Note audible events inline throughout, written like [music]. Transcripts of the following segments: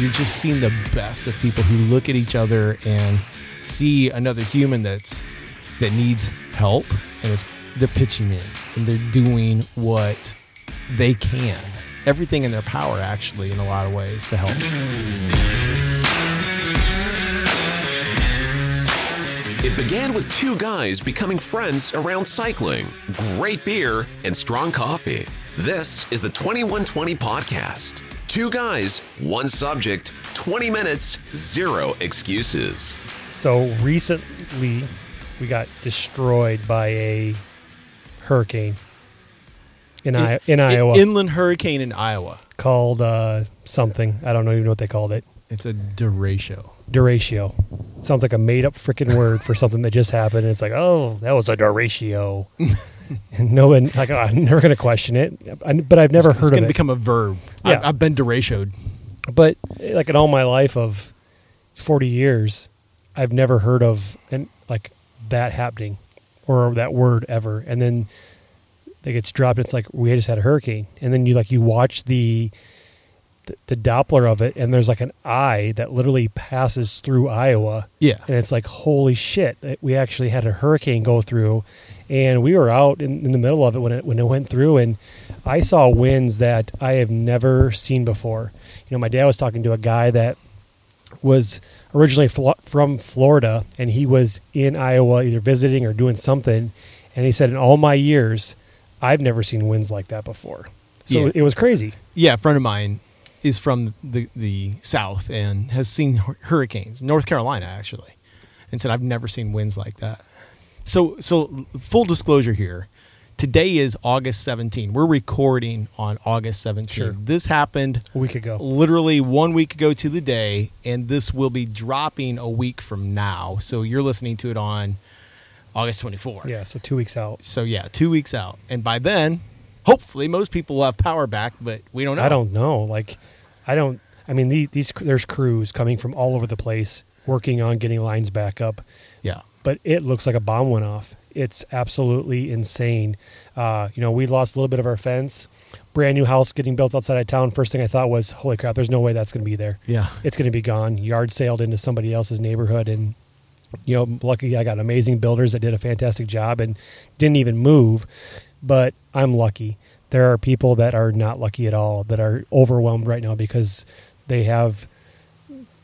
you're just seen the best of people who look at each other and see another human that's that needs help and is they're pitching in and they're doing what they can everything in their power actually in a lot of ways to help It began with two guys becoming friends around cycling, great beer, and strong coffee. This is the 2120 podcast. Two guys, one subject, 20 minutes, zero excuses. So recently, we got destroyed by a hurricane in, I- in Iowa inland hurricane in iowa called uh, something. I don't know even know what they called it. it's a derecho Derecho. It sounds like a made up freaking word for something that just happened. And it's like, oh, that was a derecho. [laughs] and [laughs] no one, like, I'm never going to question it. I, but I've never it's, heard it's of gonna it. become a verb Yeah. I've, I've been derechoed but like in all my life of 40 years, I've never heard of and like that happening or that word ever. And then it gets dropped. It's like we just had a hurricane, and then you like you watch the, the the Doppler of it, and there's like an eye that literally passes through Iowa, yeah and it's like holy shit, we actually had a hurricane go through, and we were out in, in the middle of it when it when it went through, and I saw winds that I have never seen before. You know, my dad was talking to a guy that was originally from Florida, and he was in Iowa either visiting or doing something, and he said, in all my years, I've never seen winds like that before. So Yeah. it was crazy. yeah, a friend of mine is from the the south and has seen hurricanes, North Carolina actually, and said I've never seen winds like that. So so full disclosure here. Today is August 17. We're recording on August 17. Sure. This happened A week ago. literally one week ago to the day, and this will be dropping a week from now. So you're listening to it on August 24. Yeah, so two weeks out. So yeah, two weeks out, and by then, hopefully, most people will have power back. But we don't know. I don't know. Like, I don't. I mean, these, these there's crews coming from all over the place working on getting lines back up, Yeah. but it looks like a bomb went off. It's absolutely insane. Uh, you know, we lost a little bit of our fence. Brand new house getting built outside of town. First thing I thought was, "Holy crap! There's no way that's going to be there. Yeah. It's going to be gone." Yard sailed into somebody else's neighborhood, and you know, lucky I got amazing builders that did a fantastic job and didn't even move. But I'm lucky. There are people that are not lucky at all that are overwhelmed right now because they have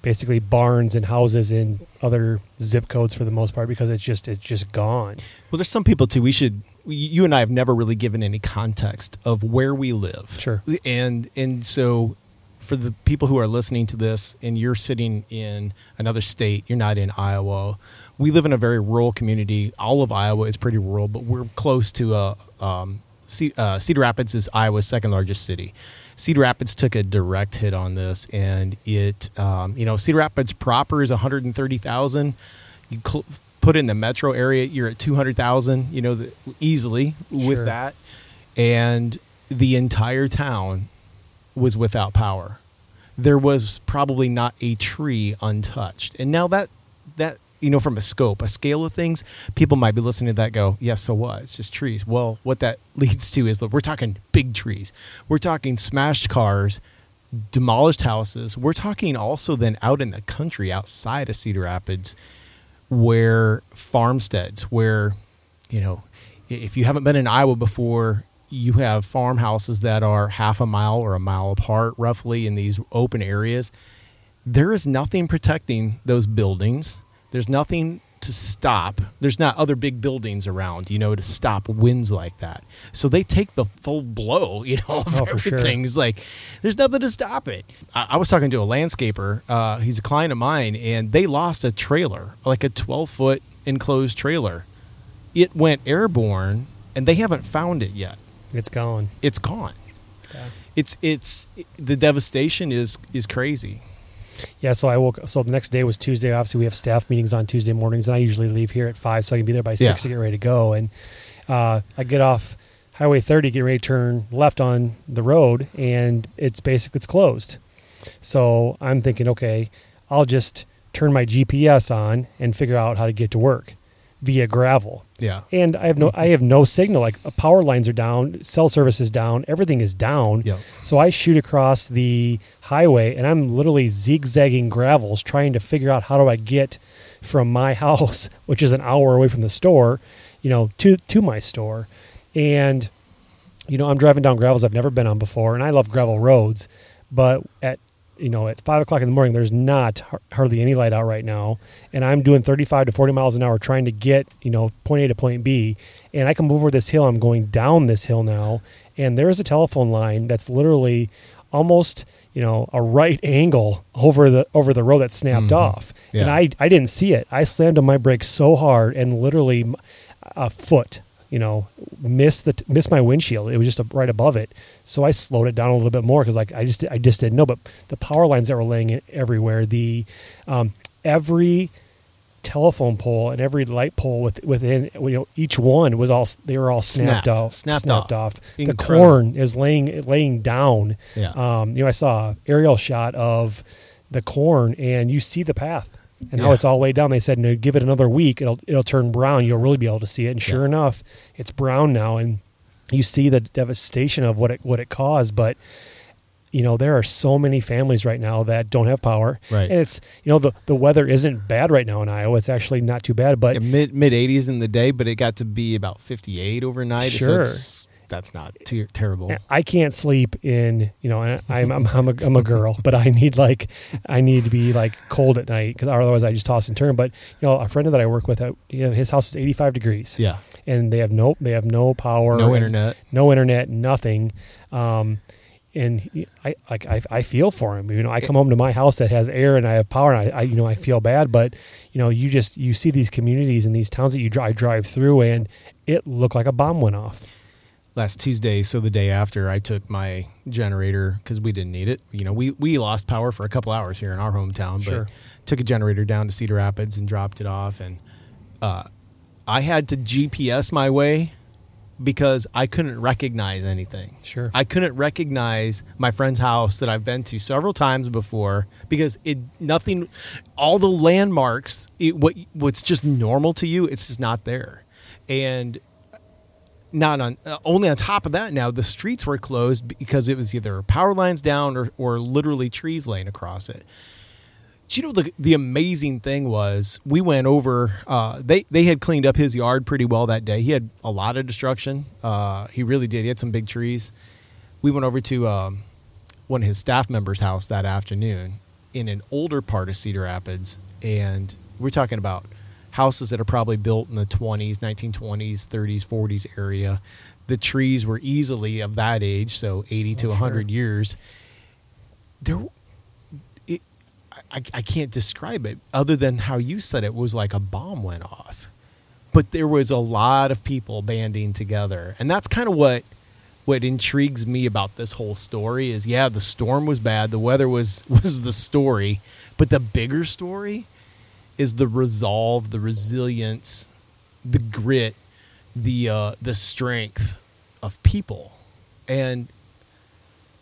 basically barns and houses in other zip codes for the most part because it's just it's just gone. Well, there's some people too. We should. You and I have never really given any context of where we live. Sure. And and so, for the people who are listening to this, and you're sitting in another state, you're not in Iowa. We live in a very rural community. All of Iowa is pretty rural, but we're close to a. Um, Ce- uh, Cedar Rapids is Iowa's second largest city. Cedar Rapids took a direct hit on this, and it, um, you know, Cedar Rapids proper is 130,000. You cl- put in the metro area, you're at 200,000. You know, the, easily with Sure. that, and the entire town was without power. There was probably not a tree untouched, and now that that you know from a scope, a scale of things, people might be listening to that go, yes, so what? It's just trees. Well, what that [laughs] leads to is that we're talking big trees. We're talking smashed cars, demolished houses. We're talking also then out in the country outside of Cedar Rapids, where farmsteads, where you know, if you haven't been in Iowa before, you have farmhouses that are half a mile or a mile apart, roughly, in these open areas. There is nothing protecting those buildings. There's nothing to stop. There's not other big buildings around, you know, to stop winds like that. So they take the full blow, [laughs] you know, of Oh, for sure. everything. It's like there's nothing to stop it. I, I was talking to a landscaper. Uh, he's a client of mine, and they lost a trailer, like a 12 foot enclosed trailer. It went airborne, and they haven't found it yet. It's gone. It's gone. Yeah. It's it's the devastation is is crazy. Yeah, so I woke. So the next day was Tuesday. Obviously, we have staff meetings on Tuesday mornings, and I usually leave here at five, so I can be there by six Yeah. to get ready to go. And uh, I get off Highway 30, get ready to turn left on the road, and it's basically it's closed. So I'm thinking, okay, I'll just turn my GPS on and figure out how to get to work. Via gravel. Yeah. And I have no I have no signal. Like uh, power lines are down, cell service is down, everything is down. Yep. So I shoot across the highway and I'm literally zigzagging gravels trying to figure out how do I get from my [laughs] house, which is an hour away from the store, you know, to to my store. And you know, I'm driving down gravels I've never been on before, and I love gravel roads, but at you know, at five o'clock in the morning, there's not hardly any light out right now, and I'm doing 35 to 40 miles an hour trying to get you know point A to point B, and I come over this hill. I'm going down this hill now, and there is a telephone line that's literally almost you know a right angle over the over the road that snapped Mhm. off, and I I didn't see it. I slammed on my brakes so hard and literally a foot you know miss the miss my windshield. It was just right above it. So i slowed it down a little bit more because like i just i just didn't know. But the power lines that were laying everywhere the um, every telephone pole and every light pole with, within you know each one was all they were all snapped, Snapped. out Snapped off, off. the corn is laying laying down. Yeah. um, you know i saw aerial shot of the corn and you see the path and how Yeah. it's all the way down they said no give it another week it'll it'll turn brown you'll really be able to see it and sure Yeah. enough it's brown now and you see the devastation of what it what it caused but you know there are so many families right now that don't have power Right. and it's you know the the weather isn't bad right now in Iowa it's actually not too bad but Yeah, mid mid 80s in the day, but it got to be about 58 overnight. So Sure. it's, that's not too terrible. I can't sleep in, you know, I'm, I'm, I'm, a, I'm a girl, but I need like, I need to be like cold at night because otherwise I just toss and turn. But, you know, a friend that I work with, uh, you know, his house is 85 degrees Yeah. and they have no, they have no power, No internet. no internet, nothing. Um, and he- I like I, I feel for him. You know, I come home to my house that has air and I have power, and I, I you know I feel bad. But you know, you just you see these communities and these towns that you drive drive through, and it looked like a bomb went off. Last Tuesday, so the day after, I took my generator because we didn't need it. You know, we we lost power for a couple hours here in our hometown, but took a generator down to Cedar Rapids and dropped it off, and uh, I had to GPS my way because I couldn't recognize anything. Sure. I couldn't recognize my friend's house that I've been to several times before because it nothing all the landmarks it, what what's just normal to you it's just not there. And not on uh, only on top of that now the streets were closed because it was either power lines down or, or literally trees laying across it. You know the the amazing thing was we went over uh, they they had cleaned up his yard pretty well that day. He had a lot of destruction. Uh, he really did. He had some big trees. We went over to um, one of his staff members house that afternoon in an older part of cedar rapids and we're talking about houses that are probably built in the 20s 1920s 30s 40s area. The trees were easily of that age so 80 to Oh, 100 sure. years. There it, I, I can't describe it other than how you said it was like a bomb went off. But there was a lot of people banding together and that's kind of what what intrigues me about this whole story is yeah the storm was bad the weather was [laughs] was the story but the bigger story is the resolve the resilience the grit the uh the strength of people and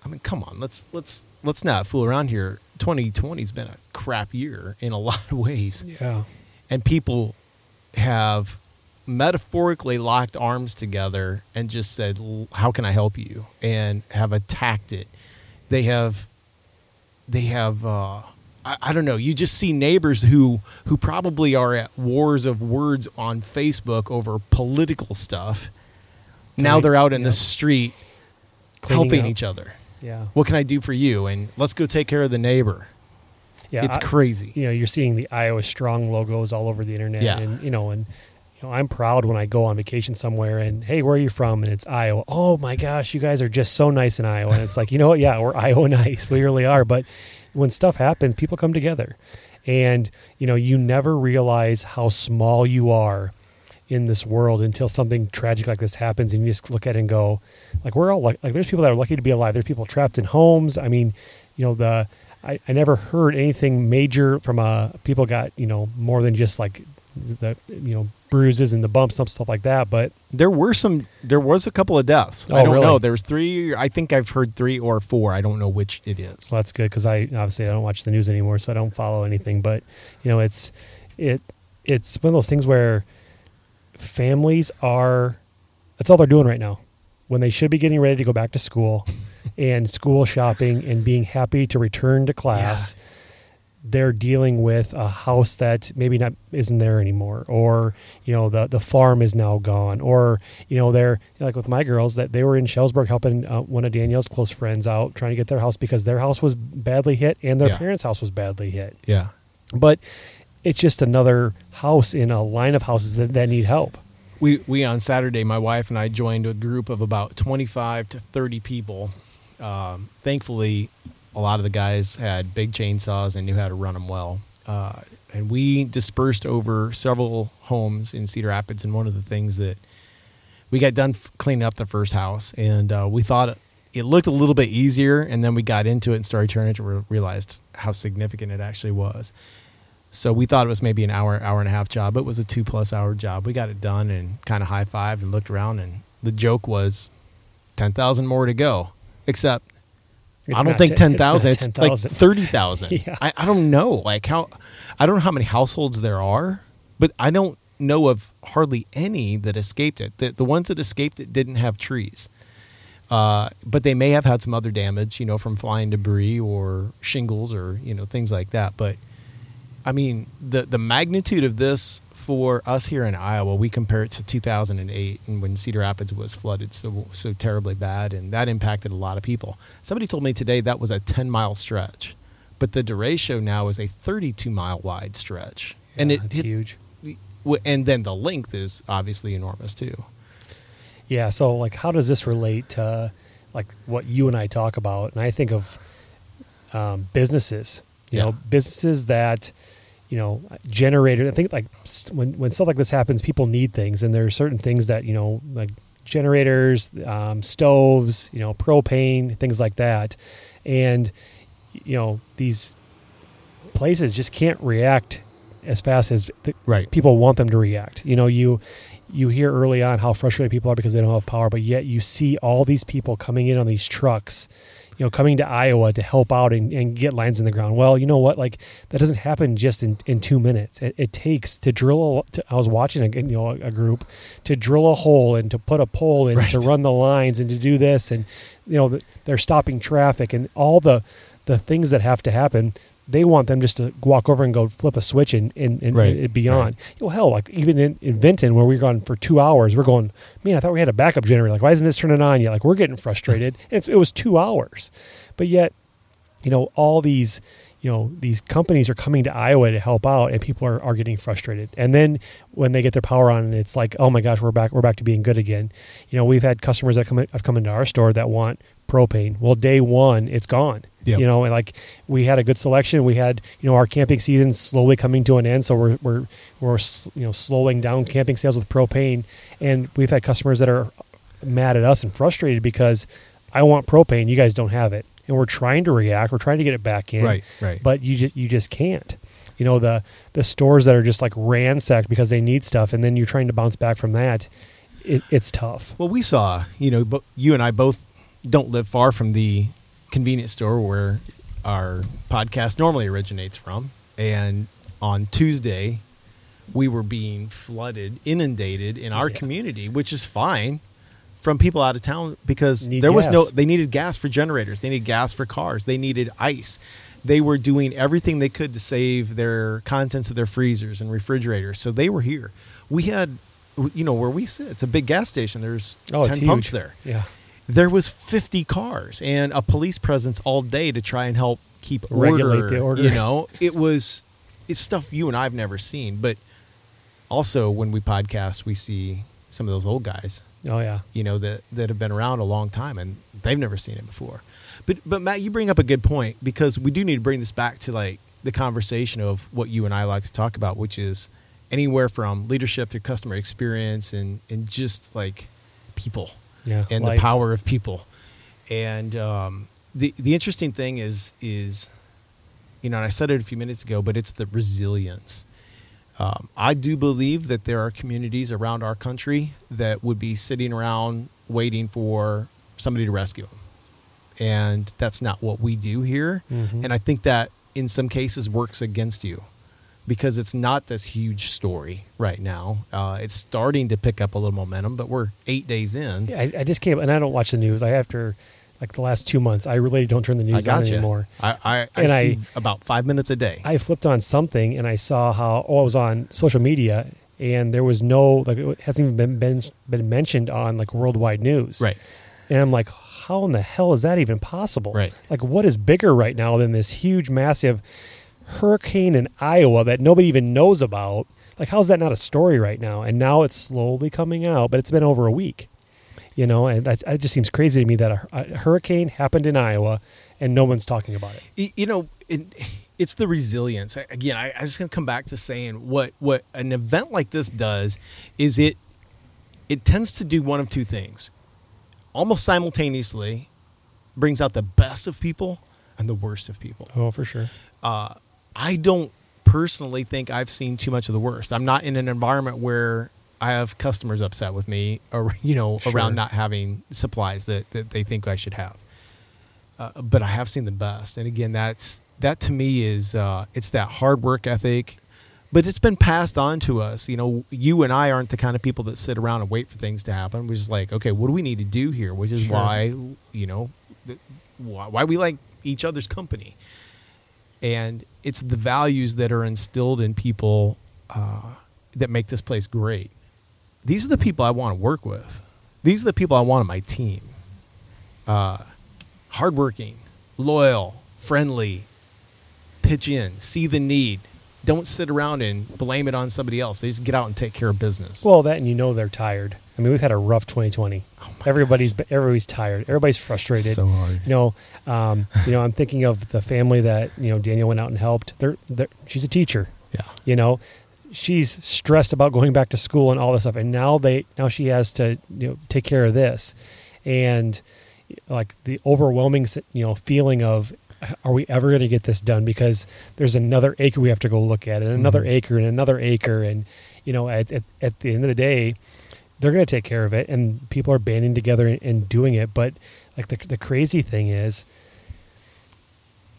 I mean, come on, let's let's let's not fool around here. 2020's been a crap year in a [laughs] lot of ways, Yeah. and people have metaphorically locked arms together and just said, "How can I help you?" and have attacked it. They have, they have. Uh, I, I don't know. You just see neighbors who who probably are at wars of words on Facebook over political stuff. Now Right. they're out in the street Cleaning helping up. each other Yeah. what can I do for you? And let's go take care of the neighbor. Yeah. it's I- crazy. you know, you're seeing the Iowa Strong logos all over the internet, Yeah. and you know, and you know, I'm proud when I go on vacation somewhere, and hey, where are you from? And it's Iowa. Oh my gosh, you guys are just so nice in Iowa. And it's like, you know what? Yeah, we're Iowa nice. We really are. But when stuff happens, people come together, and you know, you never realize how small you are in this world until something tragic like this happens, and you just look at it and go, like, we're all like, like there's people that are lucky to be alive. There's people trapped in homes. I mean, you know, the I, I never heard anything major from uh people got you know more than just like the you know bruises and the bumps and stuff like that. But There were some. There was a couple of deaths. Oh, I Oh, don't really? know. There was three. I think I've heard three or four. I don't know which it is. so that's good because I obviously I don't watch the news anymore, so I don't follow anything. But you know, it's it it's one of those things where families are that's all they're doing right now when they should be getting ready to go back to school [laughs] and school shopping and being happy to return to class they're dealing with a house that maybe not isn't there anymore or you know the the farm is now gone or you know they're like with my girls that they were in Shellsburg helping uh, one of Danielle's close friends out trying to get their house because their house was badly hit and their Yeah. parents' house was badly hit Yeah. but it's just another house in a line of houses that, that need help We we on Saturday, my wife and I joined a group of about twenty five to thirty people. Um, thankfully, a lot of the guys had big chainsaws and knew how to run them well. Uh, and we dispersed over several homes in Cedar Rapids. And one of the things that we got done cleaning up the first house, and uh, we thought it looked a little bit easier. And then we got into it and started turning it, and re- realized how significant it actually was. So we thought it was maybe an hour, hour and a half job. It was a two plus hour job. We got it done and kind of high fived and looked around. And the joke was 10,000 more to go. Except It's I don't think ten- it's not 10,000. It's, like 30,000. [laughs] Yeah. I, I don't know. Like how, I don't know how many households there are, but I don't know of hardly any that escaped it. The, the ones that escaped it didn't have trees. Uh, but they may have had some other damage, you know, from flying debris or shingles or, you know, things like that. But I mean, the the magnitude of this for us here in Iowa, we compare it to 2008 and when Cedar Rapids was flooded so so terribly bad, and that impacted a lot of people. Somebody told me today that was a 10 mile stretch, but the derecho now is a 32 mile wide stretch, and Yeah, it it's hit- huge and then the length is obviously enormous too. Yeah. So, like, how does this relate to like what you and I talk about? And I think of um, businesses. You Yeah. know, businesses that you know generated. I think like when when stuff like this happens, people need things, and there are certain things that you know like generators, um, stoves, you know, propane, things like that, and you know these places just can't react as fast as the, Right. people want them to react. You know, you you hear early on how frustrated people are because they don't have power, but yet you see all these people coming in on these trucks, you know, coming to Iowa to help out and, and get lines in the ground. Well, you know what? Like that doesn't happen just in, in two minutes. It, it takes to drill. A, to, I was watching a you know a group to drill a hole and to put a pole in to run the lines and to do this and you know they're stopping traffic and all the the things that have to happen. They want them just to walk over and go flip a switch and, and, and, Right, and be on. Well, hell, like even in, in Vinton, where we were gone for two hours, we're going, man, I thought we had a backup generator. Like, why isn't this turning on yet? Like, we're getting frustrated. [laughs] and it's, it was two hours. But yet, you know, all these, you know, these companies are coming to Iowa to help out and people are, are getting frustrated. And then when they get their power on, it's like, oh my gosh, we're back, we're back to being good again. You know, we've had customers that come in, have come into our store that want propane. Well, day one, it's gone. Yep. You know, and like we had a good selection. We had, you know, our camping season slowly coming to an end. So we're, we're, we're, you know, slowing down camping sales with propane. And we've had customers that are mad at us and frustrated because I want propane. You guys don't have it. And we're trying to react. We're trying to get it back in. Right, right. But you just, you just can't. You know, the, the stores that are just like ransacked because they need stuff. And then you're trying to bounce back from that. It, it's tough. Well, we saw, you know, you and I both don't live far from the convenience store where our podcast normally originates from. And on Tuesday, we were being flooded, inundated in our Yeah. community, which is fine from people out of town because Need there was no, they needed gas for generators, they needed gas for cars, they needed ice. They were doing everything they could to save their contents of their freezers and refrigerators. So they were here. We had, you know, where we sit, it's a big gas station. There's Oh, 10 pumps there Yeah. There was 50 cars and a police presence all day to try and help keep Regulate order, the order. You know, it was it's stuff you and I've never seen. But also, when we podcast, we see some of those old guys, Oh, yeah. you know, that that have been around a long time and they've never seen it before. But but Matt, you bring up a good point because we do need to bring this back to like the conversation of what you and I like to talk about, which is anywhere from leadership through customer experience and and just like people Yeah. and life. the power of people. And um, the the interesting thing is is you know, and I said it a few minutes ago, but it's the resilience. Um, I do believe that there are communities around our country that would be sitting around waiting for somebody to rescue them, and that's not what we do here. Mhm. And I think that in some cases works against you because it's not this huge story right now. Uh, it's starting to pick up a little momentum, but we're eight days in. I, I just can't, and I don't watch the news. I after like the last two months, I really don't turn the news on you. anymore. I, I, I And I- about five minutes a day. I flipped on something and I saw how oh I was on social media and there was no like it hasn't even been been, been mentioned on like worldwide news. right. And I'm like, how in the hell is that even possible? Right. Like what is bigger right now than this huge massive hurricane in Iowa that nobody even knows about? Like how's that not a story right now? And now it's slowly coming out, but it's been over a week. You know, and that, that just seems crazy to me that a, a hurricane happened in Iowa and no one's talking about it. You know it, it's the resilience again I, I just gonna come back to saying what what an event like this does is it it tends to do one of two things almost simultaneously brings out the best of people and the worst of people Oh, for sure. uh, i don't personally think i've seen too much of the worst i'm not in an environment where i have customers upset with me or [laughs] you know Sure. around not having supplies that, that they think i should have uh, but I have seen the best. And again, that's that to me is uh, it's that hard work ethic, but it's been passed on to us. You know, you and I aren't the kind of people that sit around and wait for things to happen. We're just like, okay, what do we need to do here? Which is Sure. why you know why we like each other's company. And it's the values that are instilled in people uh, that make this place great. These are the people I want to work with. These are the people I want on my team. Uh, hardworking, loyal, friendly, pitch in, see the need. Don't sit around and blame it on somebody else. They just get out and take care of business. Well, that and you know they're tired. I mean, we've had a rough 2020. Everybody's everybody's tired. Everybody's frustrated. So hard. You know, um, you know. I'm thinking of the family that you know Danielle went out and helped. They're, they're she's a teacher. yeah. You know, she's stressed about going back to school and all this stuff. And now they now she has to you know take care of this, and like the overwhelming you know feeling of are we ever going to get this done because there's another acre we have to go look at and another Mhm. acre and another acre and you know at, at, at the end of the day they're going to take care of it and people are banding together and, and doing it but like the, the crazy thing is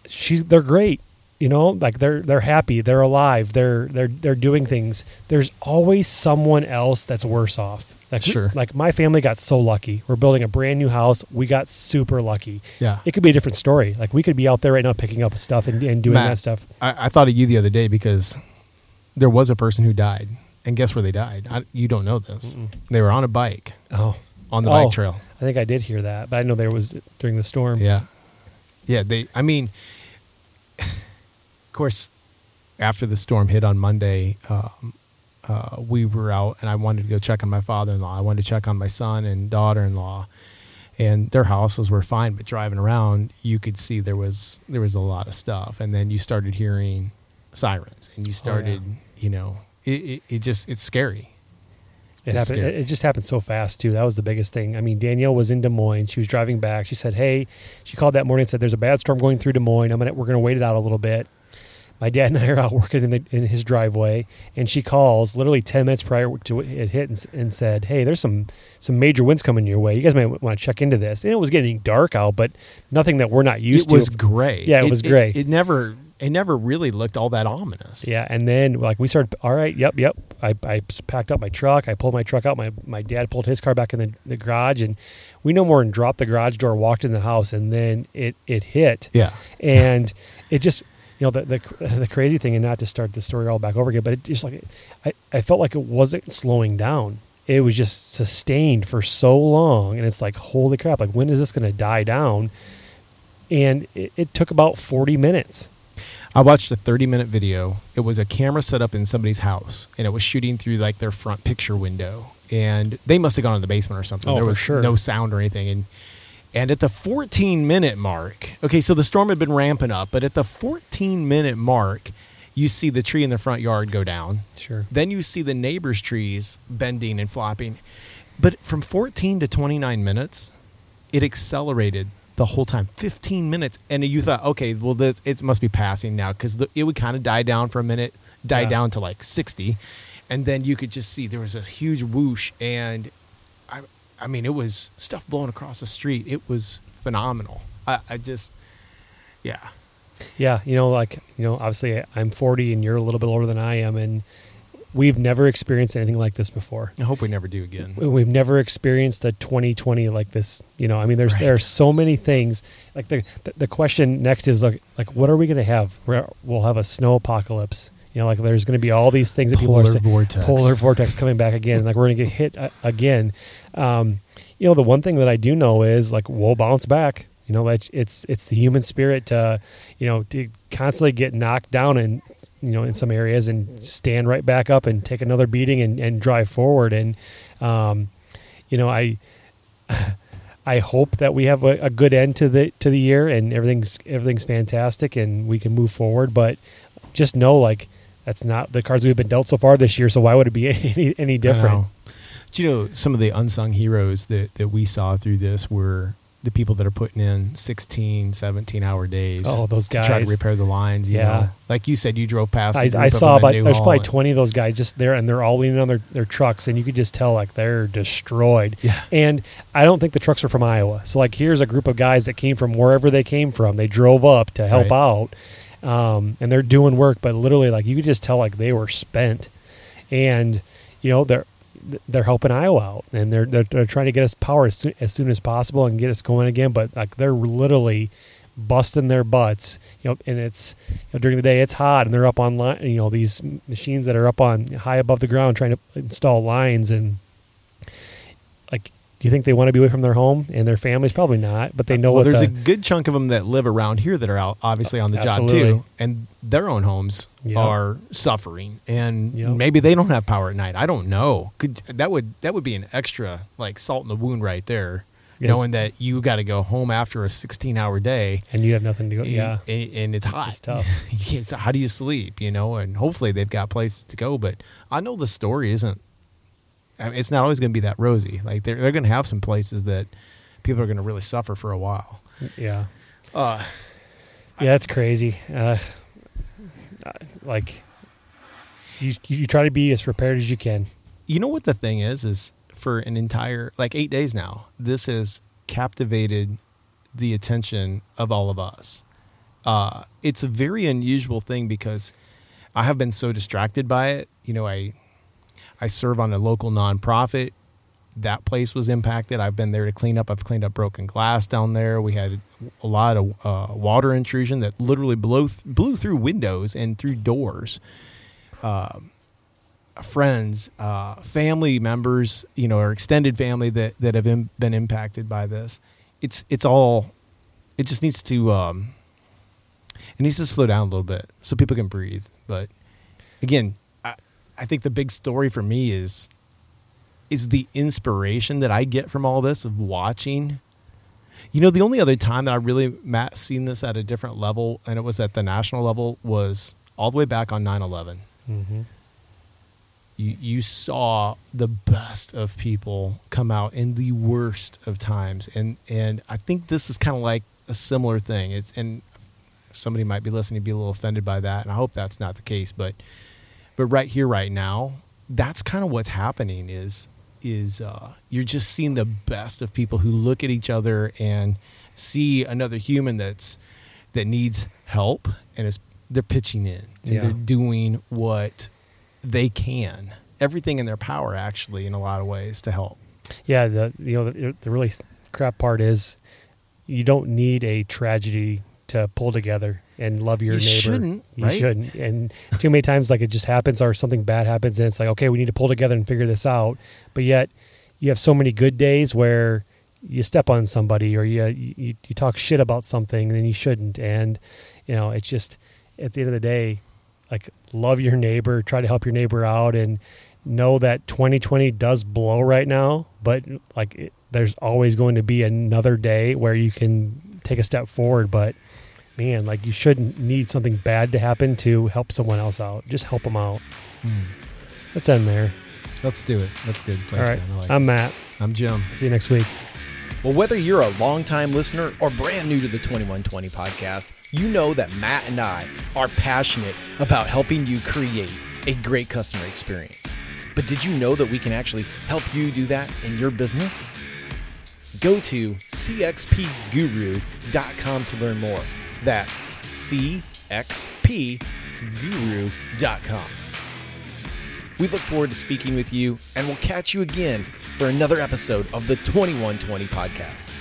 she's they're great you know? Like they're they're happy they're alive they're they're they're doing things. There's always someone else that's worse off. Like Sure. like my family got so lucky. We're building a brand new house. We got super lucky. Yeah. it could be a different story. Like we could be out there right now picking up stuff and, and doing Matt, that stuff. I, I thought of you the other day because there was a person who died. And guess where they died? I, you don't know this. They were on a bike oh on the Oh. bike trail. i think i did hear that but i know there was during the storm Yeah. Yeah. They, I mean, [sighs] of course, after the storm hit on Monday, um, uh, we were out and I wanted to go check on my father in law. I wanted to check on my son and daughter in law. And their houses were fine, but driving around, you could see there was there was a lot of stuff. And then you started hearing sirens, and you started, you know, it, it, it just it's scary. It It's happened. scary. It just happened so fast too. That was the biggest thing. I mean, Danielle was in Des Moines. She was driving back. She said, "Hey," she called that morning and said, "There's a bad storm going through Des Moines. I'm gonna we're gonna wait it out a little bit." My dad and I are out [laughs] working in the in his driveway, and she calls literally ten minutes prior to it hit and, and said, "Hey, there's some some major winds coming your way. You guys might want to check into this." And it was getting dark out, but nothing that we're not used to. it was gray. Yeah, it was gray. It, never it never really looked all that ominous. Yeah, and then like we started. All right, yep, yep. I, I packed up my truck. I pulled my truck out. My my dad pulled his car back in the, the garage, and we no more than dropped the garage door, walked in the house, and then it it hit, Yeah. and [laughs] it just you know the the [laughs] the crazy thing, and not to start the story all back over again, but it just like I I felt like it wasn't slowing down. It was just sustained for so long, and it's like holy crap! Like when is this going to die down? And it, it took about forty minutes. I watched a 30 minute video. It was a camera set up in somebody's house and it was shooting through like their front picture window. And they must have gone in the basement or something. Oh, there was sure. no sound or anything. And and at the 14 minute mark, okay, so the storm had been ramping up, but at the 14 minute mark, you see the tree in the front yard go down. Sure. Then you see the neighbor's trees bending and flopping. But from 14 to 29 minutes, it accelerated the whole time 15 minutes and you thought okay well this, it must be passing now because it would kind of die down for a minute die Yeah. down to like 60 and then you could just see there was this huge whoosh and i i mean it was stuff blowing across the street. It was phenomenal. I, I just yeah. Yeah, you know, like you know, obviously I'm 40 and you're a little bit older than I am, and we've never experienced anything like this before. I hope we never do again. We've never experienced a 2020 like this. You know, I mean, there's Right. there are so many things. Like the the, the question next is like like what are we going to have? We're, we'll have a snow apocalypse. You know, like there's going to be all these things that people are Polar saying. vortex. Polar vortex coming back again. Like we're going to get hit uh, again. Um, you know, the one thing that I do know is like we'll bounce back. You know, it's it's it's the human spirit to, you know, to constantly get knocked down and you know in some areas and stand right back up and take another beating and, and drive forward. And um, you know, I [laughs] I hope that we have a, a good end to the to the year and everything's everything's fantastic and we can move forward. But just know like that's not the cards we've been dealt so far this year. So why would it be [laughs] any any different? Do you know some of the unsung heroes that, that we saw through this were the people that are putting in 16, 17 hour days. Oh, those to try to repair the lines. You Yeah. know, like you said, you drove past. I, I saw about there's probably 20 of those guys just there and they're all leaning on their, their trucks and you could just tell like they're destroyed. Yeah. And I don't think the trucks are from Iowa. So like here's a group of guys that came from wherever they came from. They drove up to help Right. out. Um, and they're doing work, but literally like you could just tell like they were spent. And you know, they're they're helping Iowa out and they're they're, they're trying to get us power as soon, as soon as possible and get us going again, but like they're literally busting their butts, you know, and it's you know, during the day it's hot and they're up on line, you know, these machines that are up on high above the ground trying to install lines and do you think they want to be away from their home and their families? Probably not, but they know well, what there's the, a good chunk of them that live around here that are out, obviously on the job too, and their own homes Yep. are suffering, and Yep. maybe they don't have power at night. I don't know. Could that would that would be an extra like salt in the wound right there, Yes. knowing that you got to go home after a 16 hour day. and you have nothing to go. Yeah, and, and it's hot. It's tough. [laughs] So how do you sleep? You know, and hopefully they've got places to go. But I know the story isn't. I mean, it's not always going to be that rosy. Like they're they're going to have some places that people are going to really suffer for a while. yeah. Uh, Yeah, that's crazy. Uh, uh, like you, you try to be as prepared as you can. you know what the thing is is for an entire like eight days now this has captivated the attention of all of us uh, it's a very unusual thing because i have been so distracted by it you know i i serve on a local nonprofit that place was impacted i've been there to clean up i've cleaned up broken glass down there we had a lot of uh, water intrusion that literally blew, blew through windows and through doors friends, uh, family members, you know, or extended family that that have im- been impacted by this. It's it's all. It just needs to. Um, it needs to slow down a little bit so people can breathe. But again, I, think the big story for me is is the inspiration that I get from all this of watching. You know, the only other time that I really Matt seen this at a different level, and it was at the national level, was all the way back on 9-11 Mm-hmm. you you saw the best of people come out in the worst of times and and I think this is kind of like a similar thing it's and somebody might be listening to be a little offended by that and I hope that's not the case but but right here right now that's kind of what's happening is is uh, you're just seeing the best of people who look at each other and see another human that's that needs help and is they're pitching in and Yeah. they're doing what they can everything in their power actually in a lot of ways to help Yeah, the you know the, the really crap part is you don't need a tragedy to pull together and love your You neighbor. shouldn't, you right? shouldn't. And too many times, like it just happens, or something bad happens, and it's like, okay, we need to pull together and figure this out. But yet, you have so many good days where you step on somebody or you you, you talk shit about something, and you shouldn't. And you know, it's just at the end of the day, like love your neighbor, try to help your neighbor out, and know that 2020 does blow right now, but like it, there's always going to be another day where you can take a step forward. But man, like you shouldn't need something bad to happen to help someone else out. Just help them out. Hmm. Let's end there. let's do it that's good All right. I like I'm it. Matt. I'm Jim See you next week. Well, whether you're a longtime listener or brand new to the 2120 podcast, you know that Matt and I are passionate about helping you create a great customer experience. But did you know that we can actually help you do that in your business? Go to cxpguru.com to learn more. That's cxpguru.com. We look forward to speaking with you, and we'll catch you again for another episode of the 2120 podcast.